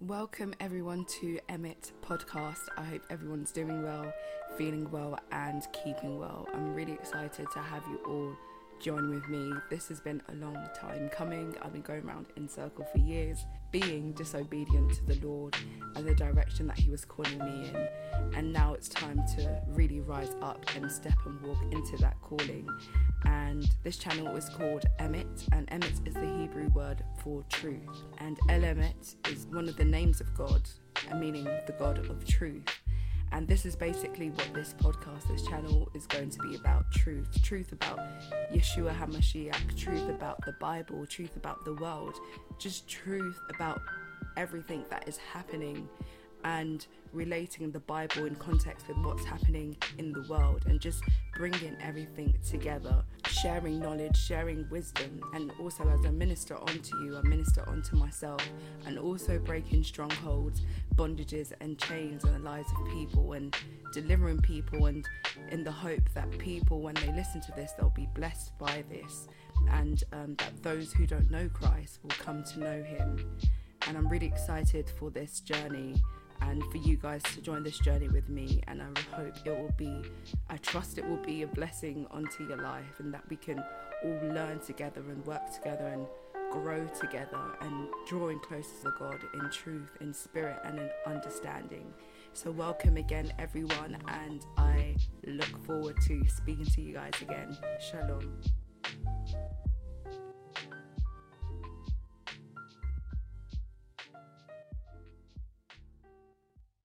Welcome everyone to Emet Podcast. I hope everyone's doing well, feeling well, and keeping well. I'm really excited to have you all join with me. This has been a long time coming. I've been going around in circle for years, being disobedient to the Lord and the direction that He was calling me in. And now it's time to really rise up and step and walk into that calling. This channel is called Emet, and Emet is the Hebrew word for truth. And El Emet is one of the names of God, uh, meaning the God of truth. And this is basically what this podcast, this channel is going to be about truth. Truth about Yeshua HaMashiach, truth about the Bible, truth about the world, just truth about everything that is happening and relating the Bible in context with what's happening in the world and just bringing everything together, sharing knowledge, sharing wisdom, and also as a minister onto you, a minister onto myself, and also breaking strongholds, bondages, and chains in the lives of people and delivering people, and in the hope that people, when they listen to this, they'll be blessed by this, and um, that those who don't know Christ will come to know Him. And I'm really excited for this journey and for you guys to join this journey with me. And I hope it will be, I trust it will be a blessing onto your life and that we can all learn together and work together and grow together and drawing closer to God in truth, in spirit, and in understanding. So, welcome again, everyone, and I look forward to speaking to you guys again. Shalom.